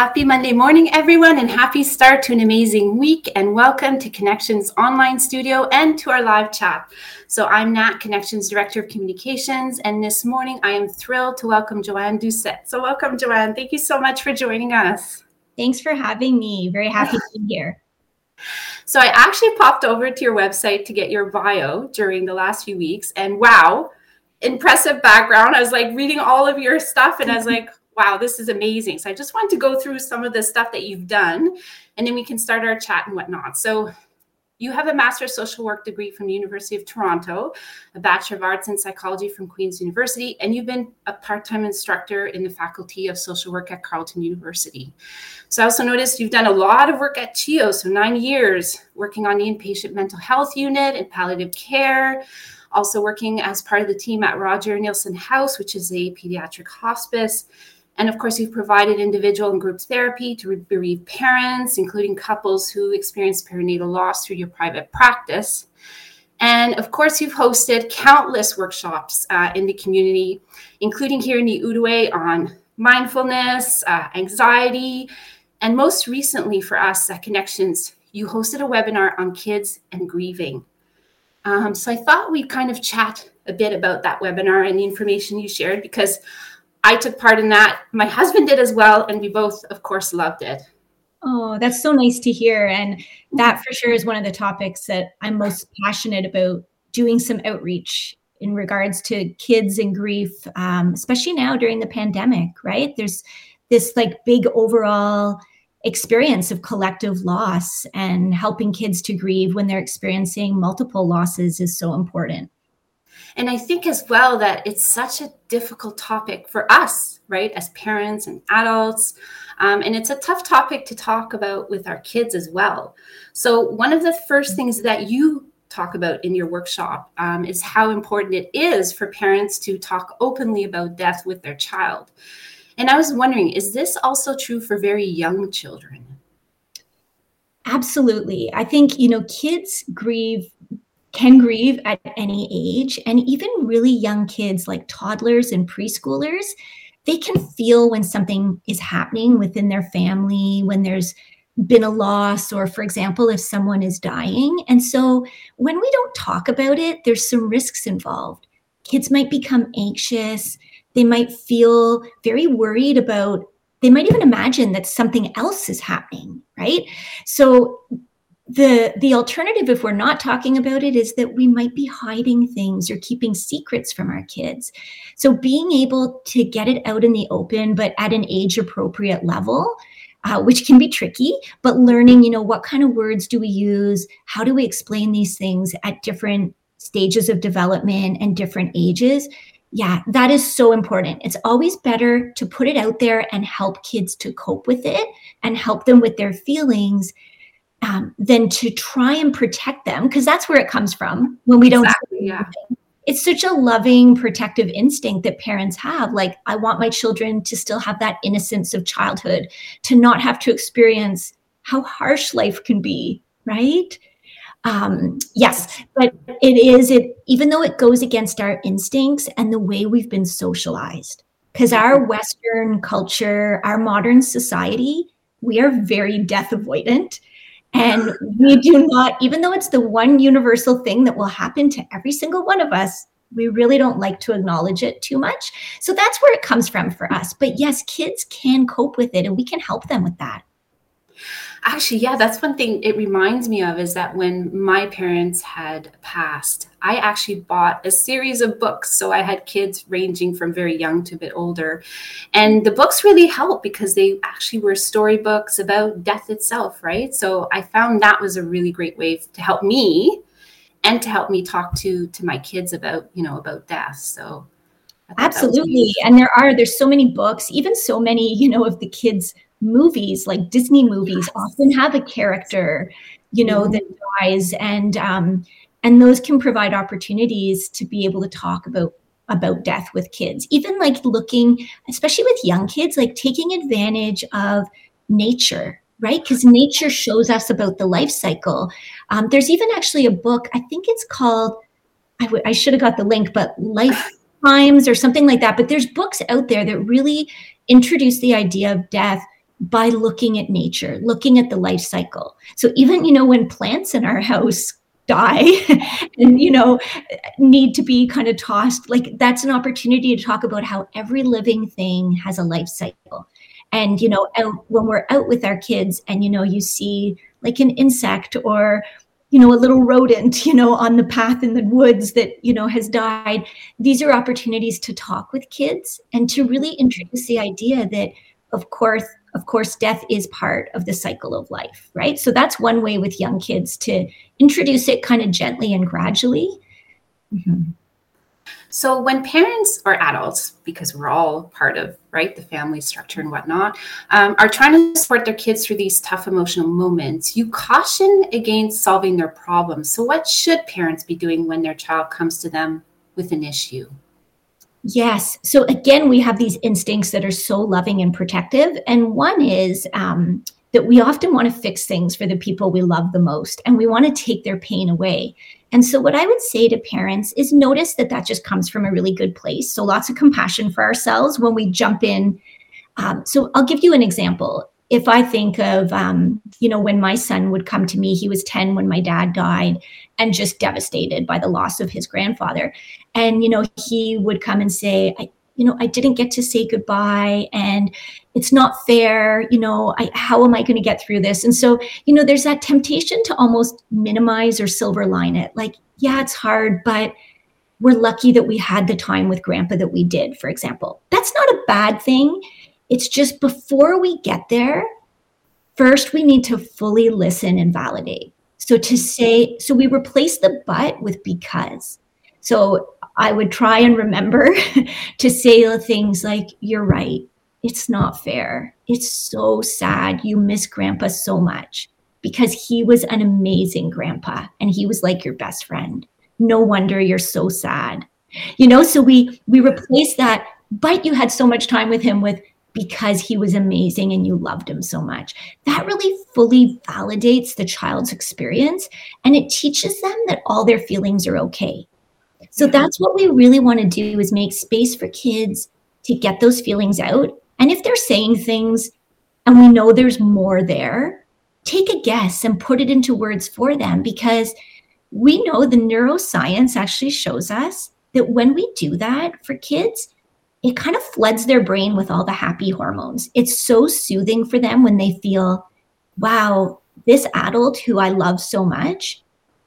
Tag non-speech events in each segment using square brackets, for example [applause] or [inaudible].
Happy Monday morning, everyone, and happy start to an amazing week. And welcome to Connexions Online Studio and to our live chat. So, I'm Nat, Connexions Director of Communications, and this morning I am thrilled to welcome Joanne Doucette. So, welcome, Joanne. Thank you so much for joining us. Thanks for having me. Very happy to be [laughs] here. So, I actually popped over to your website to get your bio during the last few weeks, and wow, impressive background. I was like reading all of your stuff, and I was like, wow, this is amazing. So I just wanted to go through some of the stuff that you've done, and then we can start our chat and whatnot. So you have a Master of Social Work degree from the University of Toronto, a Bachelor of Arts in Psychology from Queen's University, and you've been a part time instructor in the Faculty of Social Work at Carleton University. So I also noticed you've done a lot of work at CHEO, so nine years working on the inpatient mental health unit and palliative care also working as part of the team at Roger Neilson House, which is a pediatric hospice, and of course, you've provided individual and group therapy to bereaved parents, including couples who experience perinatal loss through your private practice. And of course, you've hosted countless workshops uh, in the community, including here in the Outaouais on mindfulness, uh, anxiety, and most recently for us at Connexions, you hosted a webinar on kids and grieving. Um, so I thought we'd kind of chat a bit about that webinar and the information you shared because I took part in that. My husband did as well, and we both, of course, loved it. Oh, that's so nice to hear. And that for sure is one of the topics that I'm most passionate about doing some outreach in regards to kids and grief, um, especially now during the pandemic, right? There's this like big overall experience of collective loss and helping kids to grieve when they're experiencing multiple losses is so important. And I think as well that it's such a difficult topic for us, right, as parents and adults. Um, and it's a tough topic to talk about with our kids as well. So, one of the first things that you talk about in your workshop um, is how important it is for parents to talk openly about death with their child. And I was wondering, is this also true for very young children? Absolutely. I think, you know, kids grieve can grieve at any age. And even really young kids like toddlers and preschoolers, they can feel when something is happening within their family, when there's been a loss, or for example, if someone is dying. And so when we don't talk about it, there's some risks involved. Kids might become anxious. They might feel very worried about they might even imagine that something else is happening right so the the alternative if we're not talking about it is that we might be hiding things or keeping secrets from our kids. So being able to get it out in the open but at an age appropriate level uh, which can be tricky but learning you know what kind of words do we use? How do we explain these things at different stages of development and different ages? Yeah that is so important. It's always better to put it out there and help kids to cope with it and help them with their feelings um, than to try and protect them because that's where it comes from when we don't yeah. it's such a loving protective instinct that parents have like i want my children to still have that innocence of childhood to not have to experience how harsh life can be right? Um, yes but it is it even though it goes against our instincts and the way we've been socialized because our western culture our modern society we are very death avoidant and we do not, even though it's the one universal thing that will happen to every single one of us, we really don't like to acknowledge it too much. So that's where it comes from for us. But yes, kids can cope with it and we can help them with that. Actually, yeah, that's one thing it reminds me of is that when my parents had passed, I actually bought a series of books. So I had kids ranging from very young to a bit older. And the books really helped because they actually were storybooks about death itself, right? So I found that was a really great way to help me and to help me talk to to my kids about, you know, about death. So Absolutely. And there are there's so many books, even so many, you know, of the kids movies like disney movies often have a character you know mm-hmm. that dies. And um and those can provide opportunities to be able to talk about about death with kids. Even like looking especially with young kids like taking advantage of nature right? Because nature shows us about the life cycle. Um, there's even actually a book i think it's called I, w- I should have got the link but life [laughs] times or something like that. But there's books out there that really introduce the idea of death by looking at nature, looking at the life cycle. So even, you know, when plants in our house die [laughs] and you know need to be kind of tossed like that's an opportunity to talk about how every living thing has a life cycle and you know out, when we're out with our kids and you know you see like an insect or you know a little rodent you know on the path in the woods that you know has died these are opportunities to talk with kids and to really introduce the idea that of course of course death is part of the cycle of life right so that's one way with young kids to introduce it kind of gently and gradually mm-hmm. So when parents or adults, because we're all part of right the family structure and whatnot, um, are trying to support their kids through these tough emotional moments, you caution against solving their problems. So what should parents be doing when their child comes to them with an issue? Yes. So again, we have these instincts that are so loving and protective, and one is. Um, that we often want to fix things for the people we love the most and we want to take their pain away. And so, what I would say to parents is notice that that just comes from a really good place. So, lots of compassion for ourselves when we jump in. Um, so, I'll give you an example. If I think of, um, you know, when my son would come to me, he was 10 when my dad died and just devastated by the loss of his grandfather. And, you know, he would come and say, I, you know, I didn't get to say goodbye and it's not fair. You know, I, how am I going to get through this? And so, you know, there's that temptation to almost minimize or silver line it. Like, yeah, it's hard, but we're lucky that we had the time with grandpa that we did, for example. That's not a bad thing. It's just before we get there, first we need to fully listen and validate. So to say, so we replace the but with because. So I would try and remember [laughs] to say things like, You're right. It's not fair. It's so sad. You miss grandpa so much because he was an amazing grandpa and he was like your best friend. No wonder you're so sad. You know, so we we replace that, but you had so much time with him with because he was amazing and you loved him so much. That really fully validates the child's experience and it teaches them that all their feelings are okay. So that's what we really want to do is make space for kids to get those feelings out. And if they're saying things and we know there's more there, take a guess and put it into words for them because we know the neuroscience actually shows us that when we do that for kids, it kind of floods their brain with all the happy hormones. It's so soothing for them when they feel, wow, this adult who I love so much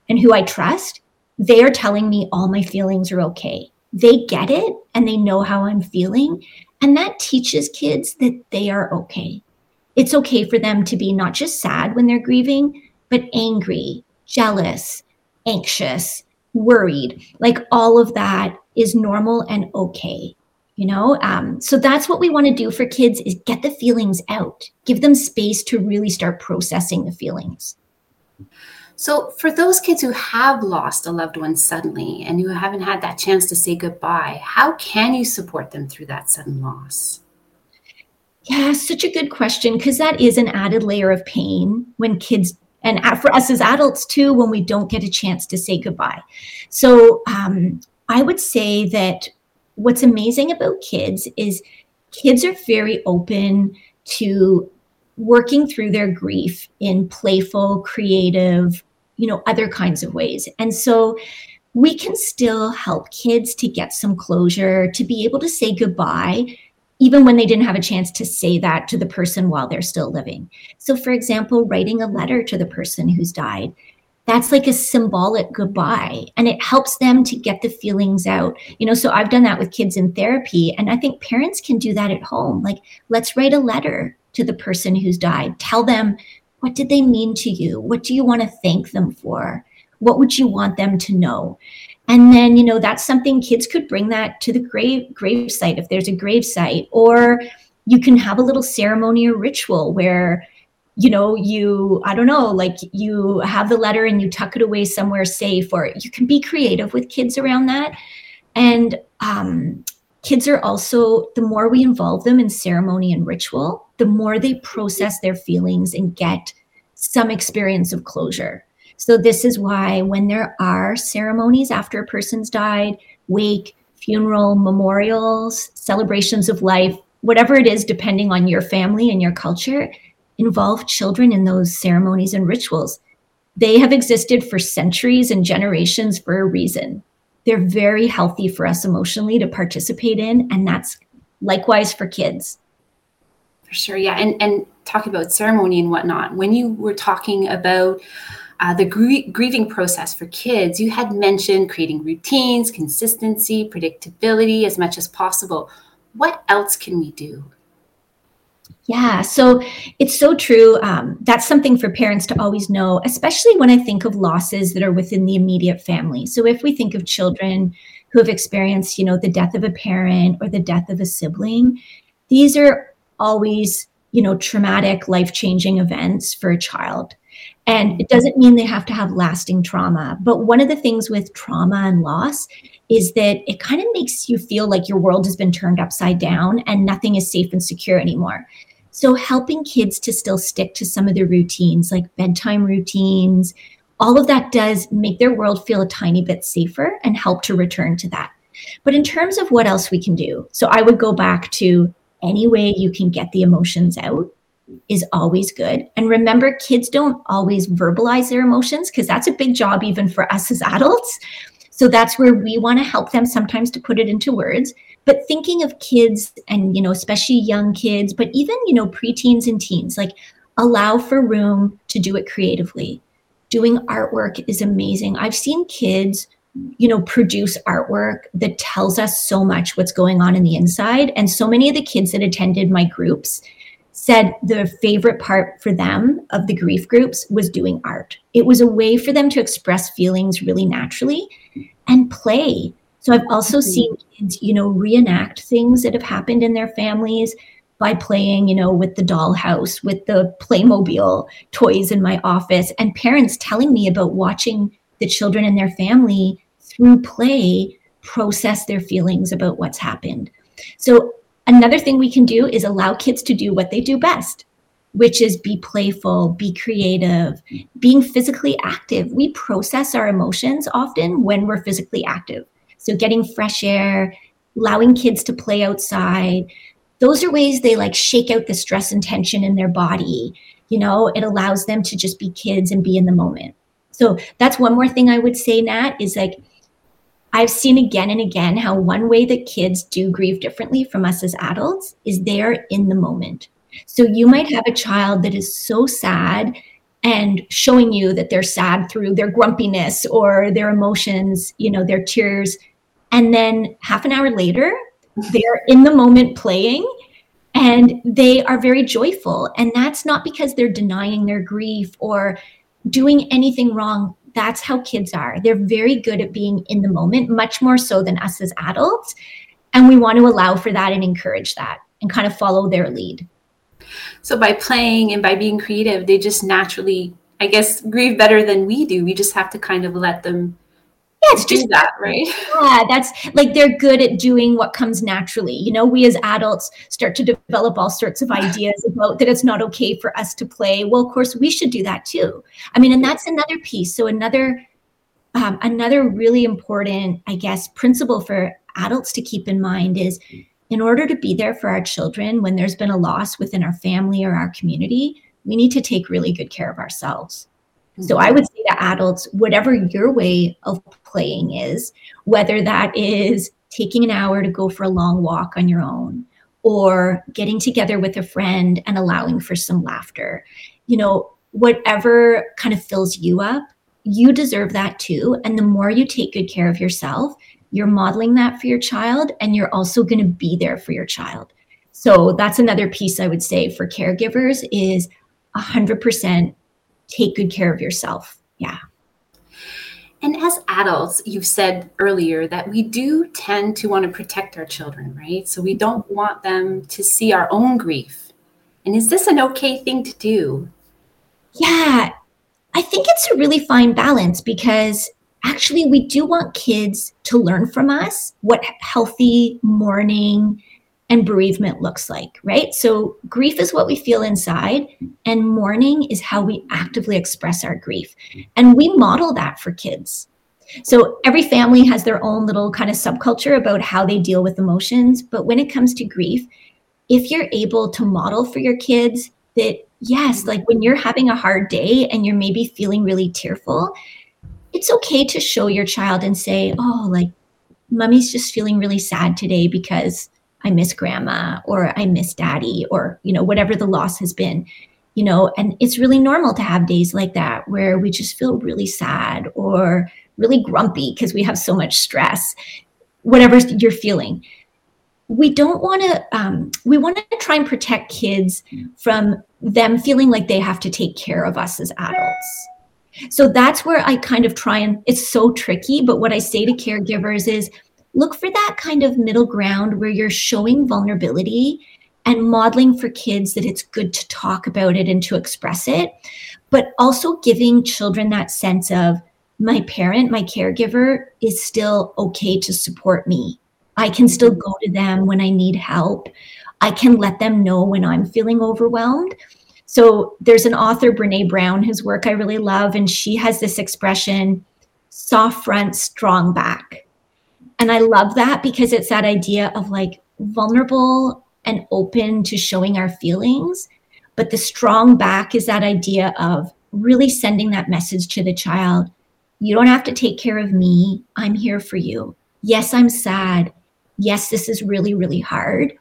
and who I trust they are telling me all my feelings are okay. They get it and they know how I'm feeling. And that teaches kids that they are okay. It's okay for them to be not just sad when they're grieving, but angry, jealous, anxious, worried. Like all of that is normal and okay you know um, so that's what we want to do for kids is get the feelings out give them space to really start processing the feelings so, for those kids who have lost a loved one suddenly and who haven't had that chance to say goodbye, how can you support them through that sudden loss? Yeah, such a good question because that is an added layer of pain when kids and for us as adults too when we don't get a chance to say goodbye. So, um, I would say that what's amazing about kids is kids are very open to working through their grief in playful, creative, you know, other kinds of ways. And so we can still help kids to get some closure, to be able to say goodbye, even when they didn't have a chance to say that to the person while they're still living. So, for example, writing a letter to the person who's died. That's like a symbolic goodbye, and it helps them to get the feelings out. You know, so I've done that with kids in therapy, and I think parents can do that at home. Like, let's write a letter to the person who's died. Tell them what did they mean to you? What do you want to thank them for? What would you want them to know? And then, you know, that's something kids could bring that to the grave grave site if there's a grave site, or you can have a little ceremony or ritual where you know you i don't know like you have the letter and you tuck it away somewhere safe or you can be creative with kids around that and um, kids are also the more we involve them in ceremony and ritual the more they process their feelings and get some experience of closure. So, this is why when there are ceremonies after a person's died, wake, funeral, memorials, celebrations of life, whatever it is, depending on your family and your culture, involve children in those ceremonies and rituals. They have existed for centuries and generations for a reason. They're very healthy for us emotionally to participate in, and that's likewise for kids. For sure, yeah. And and talking about ceremony and whatnot, when you were talking about uh, the gr- grieving process for kids, you had mentioned creating routines, consistency, predictability as much as possible. What else can we do? Yeah, so it's so true. Um, that's something for parents to always know, especially when I think of losses that are within the immediate family. So if we think of children who have experienced, you know, the death of a parent or the death of a sibling, these are always, you know, traumatic, life changing events for a child. And it doesn't mean they have to have lasting trauma. But one of the things with trauma and loss is that it kind of makes you feel like your world has been turned upside down and nothing is safe and secure anymore. So, helping kids to still stick to some of the routines, like bedtime routines, all of that does make their world feel a tiny bit safer and help to return to that. But in terms of what else we can do, so I would go back to any way you can get the emotions out is always good. And remember, kids don't always verbalize their emotions because that's a big job even for us as adults. So that's where we want to help them sometimes to put it into words. But thinking of kids and, you know, especially young kids, but even, you know, preteens and teens, like allow for room to do it creatively. Doing artwork is amazing. I've seen kids you know produce artwork that tells us so much what's going on in the inside and so many of the kids that attended my groups said the favorite part for them of the grief groups was doing art. It was a way for them to express feelings really naturally and play. So I've also mm-hmm. seen kids, you know, reenact things that have happened in their families by playing, you know, with the dollhouse, with the Playmobil toys in my office, and parents telling me about watching the children in their family through play process their feelings about what's happened. So Another thing we can do is allow kids to do what they do best, which is be playful, be creative, being physically active. We process our emotions often when we're physically active. So, getting fresh air, allowing kids to play outside, those are ways they like shake out the stress and tension in their body. You know, it allows them to just be kids and be in the moment. So, that's one more thing I would say, Nat, is like, I've seen again and again how one way that kids do grieve differently from us as adults is they're in the moment. So you might have a child that is so sad and showing you that they're sad through their grumpiness or their emotions, you know, their tears. And then half an hour later, they're in the moment playing and they are very joyful. And that's not because they're denying their grief or doing anything wrong that's how kids are. They're very good at being in the moment, much more so than us as adults. And we want to allow for that and encourage that and kind of follow their lead. So by playing and by being creative, they just naturally, I guess, grieve better than we do. We just have to kind of let them yeah, it's just that, right? [laughs] Yeah, that's like they're good at doing what comes naturally. You know, we as adults start to develop all sorts of [laughs] ideas about that it's not okay for us to play. Well, of course, we should do that too. I mean, and that's another piece. So another um, another really important, I guess, principle for adults to keep in mind is in order to be there for our children when there's been a loss within our family or our community, we need to take really good care of ourselves. So I would say to adults, whatever your way of playing is, whether that is taking an hour to go for a long walk on your own or getting together with a friend and allowing for some laughter, you know, whatever kind of fills you up, you deserve that too. And the more you take good care of yourself, you're modeling that for your child and you're also going to be there for your child. So that's another piece I would say for caregivers is 100% take good care of yourself. Yeah. And as adults, you've said earlier that we do tend to want to protect our children, right? So we don't want them to see our own grief. And is this an okay thing to do? Yeah, I think it's a really fine balance because actually we do want kids to learn from us what healthy mourning and bereavement looks like, right? So, grief is what we feel inside, and mourning is how we actively express our grief. And we model that for kids. So, every family has their own little kind of subculture about how they deal with emotions. But when it comes to grief, if you're able to model for your kids that yes like when you're having a hard day and you're maybe feeling really tearful it's okay to show your child and say oh like mommy's just feeling really sad today because i miss grandma or i miss daddy or you know whatever the loss has been you know and it's really normal to have days like that where we just feel really sad or really grumpy because we have so much stress whatever you're feeling. We don't want to um, we want to try and protect kids from them feeling like they have to take care of us as adults. So that's where i kind of try and it's so tricky but what i say to caregivers is look for that kind of middle ground where you're showing vulnerability and modeling for kids that it's good to talk about it and to express it but also giving children that sense of my parent my caregiver is still okay to support me I can still go to them when I need help. I can let them know when I'm feeling overwhelmed. So there's an author, Brene Brown, whose work I really love, and she has this expression soft front, strong back. And I love that because it's that idea of like vulnerable and open to showing our feelings. But the strong back is that idea of really sending that message to the child you don't have to take care of me. I'm here for you. Yes, I'm sad yes, this is really, really hard,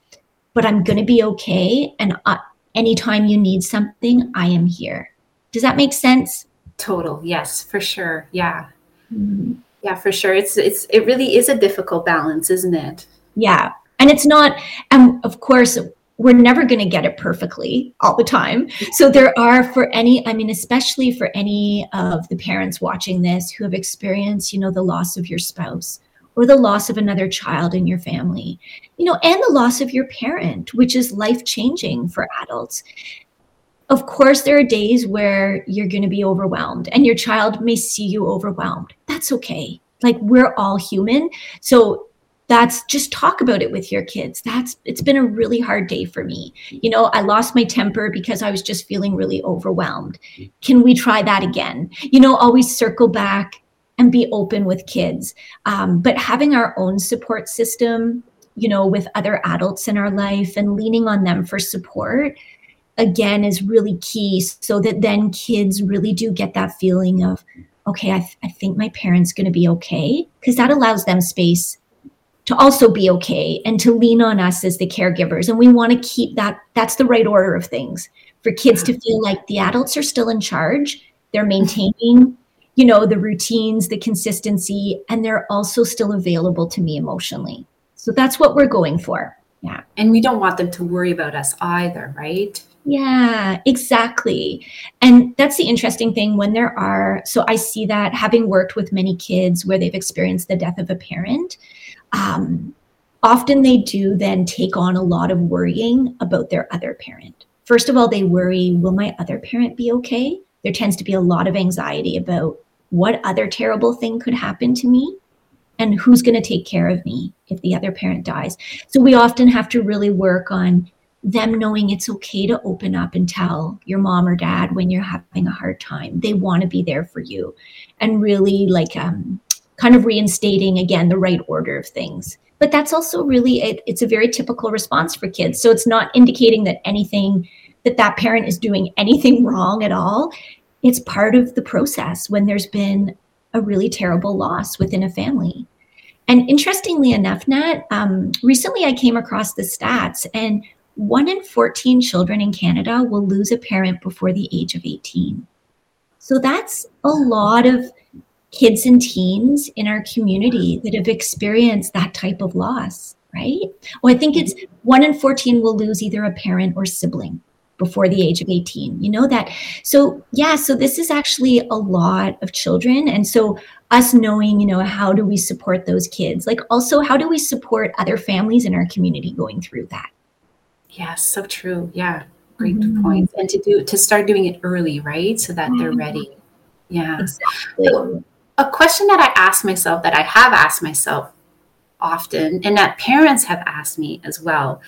but I'm going to be okay. And uh, anytime you need something, I am here. Does that make sense? Total. Yes, for sure. Yeah. Mm-hmm. Yeah, for sure. It's it's it really is a difficult balance, isn't it? Yeah. And it's not and of course we're never going to get it perfectly all the time. So there are for any I mean especially for any of the parents watching this who have experienced, you know, the loss of your spouse or the loss of another child in your family, you know, and the loss of your parent, which is life changing for adults. Of course, there are days where you're going to be overwhelmed and your child may see you overwhelmed. That's okay. Like we're all human. So that's just talk about it with your kids. That's it's been a really hard day for me. You know, I lost my temper because I was just feeling really overwhelmed. Can we try that again? You know, always circle back and be open with kids. Um, but having our own support system, you know, with other adults in our life and leaning on them for support, again, is really key so that then kids really do get that feeling of, okay, I, th- I think my parent's going to be okay, because that allows them space to also be okay and to lean on us as the caregivers. And we want to keep that, that's the right order of things for kids to feel like the adults are still in charge. They're maintaining you know, the routines, the consistency, and they're also still available to me emotionally. So that's what we're going for. Yeah. And we don't want them to worry about us either, right? Yeah, exactly. And that's the interesting thing when there are, so I see that having worked with many kids where they've experienced the death of a parent, um, often they do then take on a lot of worrying about their other parent. First of all, they worry, will my other parent be okay? there tends to be a lot of anxiety about what other terrible thing could happen to me and who's going to take care of me if the other parent dies. So we often have to really work on them knowing it's okay to open up and tell your mom or dad when you're having a hard time. They want to be there for you and really like um, kind of reinstating again the right order of things. But that's also really, it, it's a very typical response for kids. So it's not indicating that anything that that parent is doing anything [laughs] wrong at all. It's part of the process when there's been a really terrible loss within a family. And interestingly enough, Nat, um, recently I came across the stats, and one in 14 children in Canada will lose a parent before the age of 18. So that's a lot of kids and teens in our community that have experienced that type of loss, right? Well, I think it's one in 14 will lose either a parent or sibling before the age of 18 you know that so yeah so this is actually a lot of children and so us knowing you know how do we support those kids like also how do we support other families in our community going through that yes so true yeah great mm-hmm. point and to do to start doing it early right so that they're ready yeah exactly. so, a question that i ask myself that i have asked myself often and that parents have asked me as well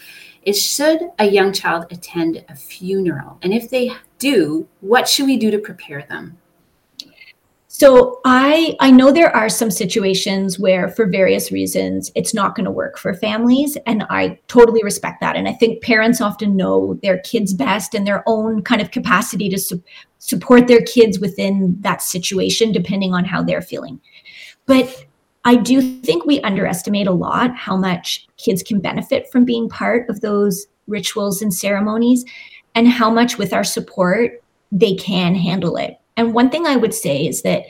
is should a young child attend a funeral? And if they do, what should we do to prepare them? So I I know there are some situations where for various reasons it's not going to work for families and I totally respect that and I think parents often know their kids best and their own kind of capacity to su- support their kids within that situation depending on how they're feeling. But I do think we underestimate a lot how much kids can benefit from being part of those rituals and ceremonies and how much with our support they can handle it and one thing I would say is that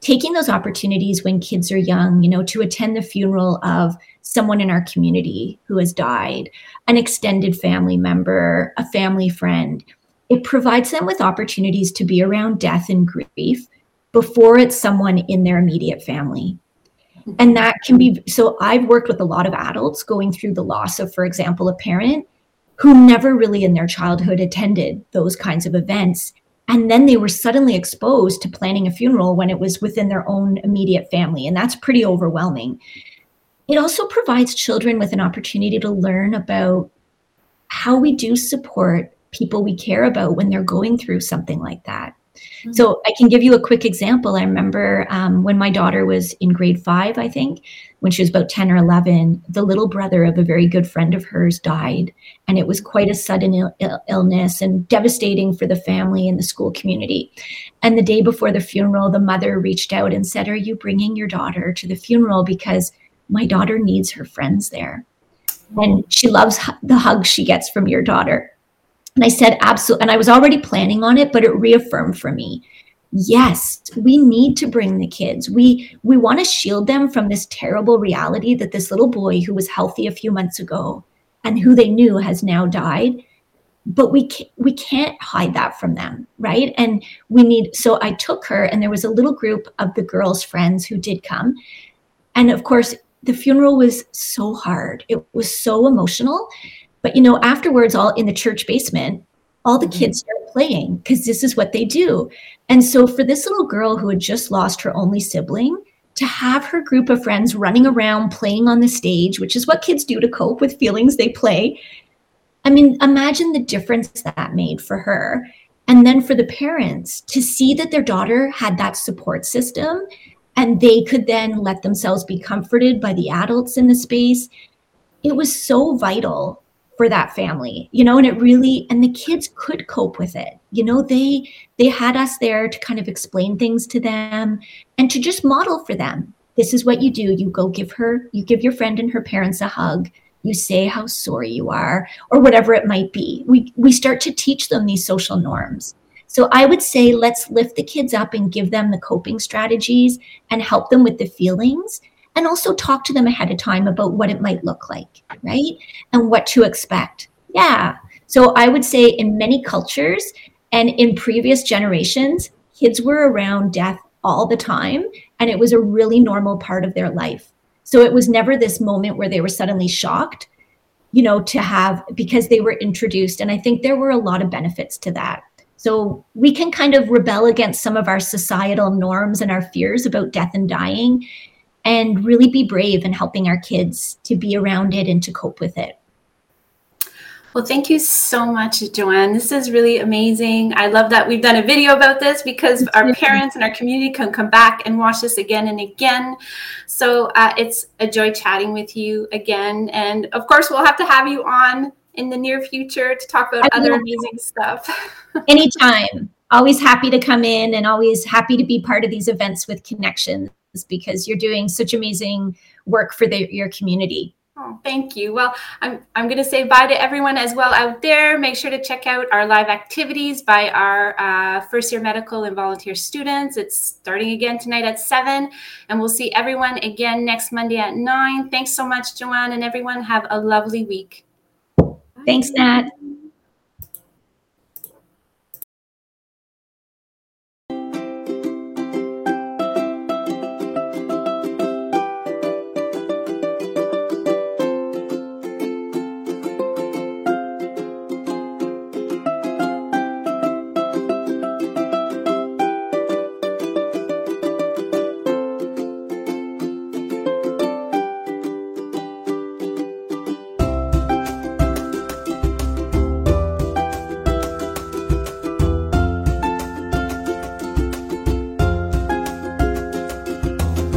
taking those opportunities when kids are young, you know, to attend the funeral of someone in our community who has died, an extended family member, a family friend, it provides them with opportunities to be around death and grief before it's someone in their immediate family. And that can be so. I've worked with a lot of adults going through the loss of, for example, a parent who never really in their childhood attended those kinds of events and then they were suddenly exposed to planning a funeral when it was within their own immediate family. And that's pretty overwhelming. It also provides children with an opportunity to learn about how we do support people we care about when they're going through something like that. Mm-hmm. So I can give you a quick example. I remember um, when my daughter was in grade five, I think, when she was about 10 or 11, the little brother of a very good friend of hers died. And it was quite a sudden Ill- Ill- illness and devastating for the family and the school community. And the day before the funeral, the mother reached out and said, Are you bringing your daughter to the funeral? Because my daughter needs her friends there. And she loves the hugs she gets from your daughter. And I said, absolutely. And I was already planning on it, but it reaffirmed for me. Yes, we need to bring the kids. We we want to shield them from this terrible reality that this little boy who was healthy a few months ago and who they knew has now died. But we can't, we can't hide that from them, right? And we need. So I took her, and there was a little group of the girls' friends who did come, and of course, the funeral was so hard. It was so emotional but you know, afterwards, all in the church basement, all the mm-hmm. kids started playing because this is what they do. And so for this little girl who had just lost her only sibling, to have her group of friends running around playing on the stage, which is what kids do to cope with feelings, they play. I mean, imagine the difference that made for her. And then for the parents to see that their daughter had that support system and they could then let themselves be comforted by the adults in the space. It was so vital for that family you know and it really and the kids could cope with it. You know they they had us there to kind of explain things to them and to just model for them. This is what you do. You go give her you give your friend and her parents a hug. You say how sorry you are or whatever it might be. We we start to teach them these social norms. So i would say let's lift the kids up and give them the coping strategies and help them with the feelings and also talk to them ahead of time about what it might look like, right? And what to expect. Yeah. So I would say in many cultures and in previous generations, kids were around death all the time, and it was a really normal part of their life. So it was never this moment where they were suddenly shocked, you know, to have because they were introduced. And I think there were a lot of benefits to that. So we can kind of rebel against some of our societal norms and our fears about death and dying and really be brave in helping our kids to be around it and to cope with it. Well, thank you so much, Joanne. This is really amazing. I love that we've done a video about this because our parents and our community can come back and watch this again and again. So uh, it's a joy chatting with you again. And of course, we'll have to have you on in the near future to talk about other amazing stuff. [laughs] Anytime. Always happy to come in and always happy to be part of these events with Connexions because you're doing such amazing work for the, your community. Oh, thank you. Well, I'm, I'm going to say bye to everyone as well out there. Make sure to check out our live activities by our uh, first year medical and volunteer students. It's starting again tonight at 7, and we'll see everyone again next Monday at 9. Thanks so much, Joanne, and everyone. Have a lovely week. Thanks, Nat.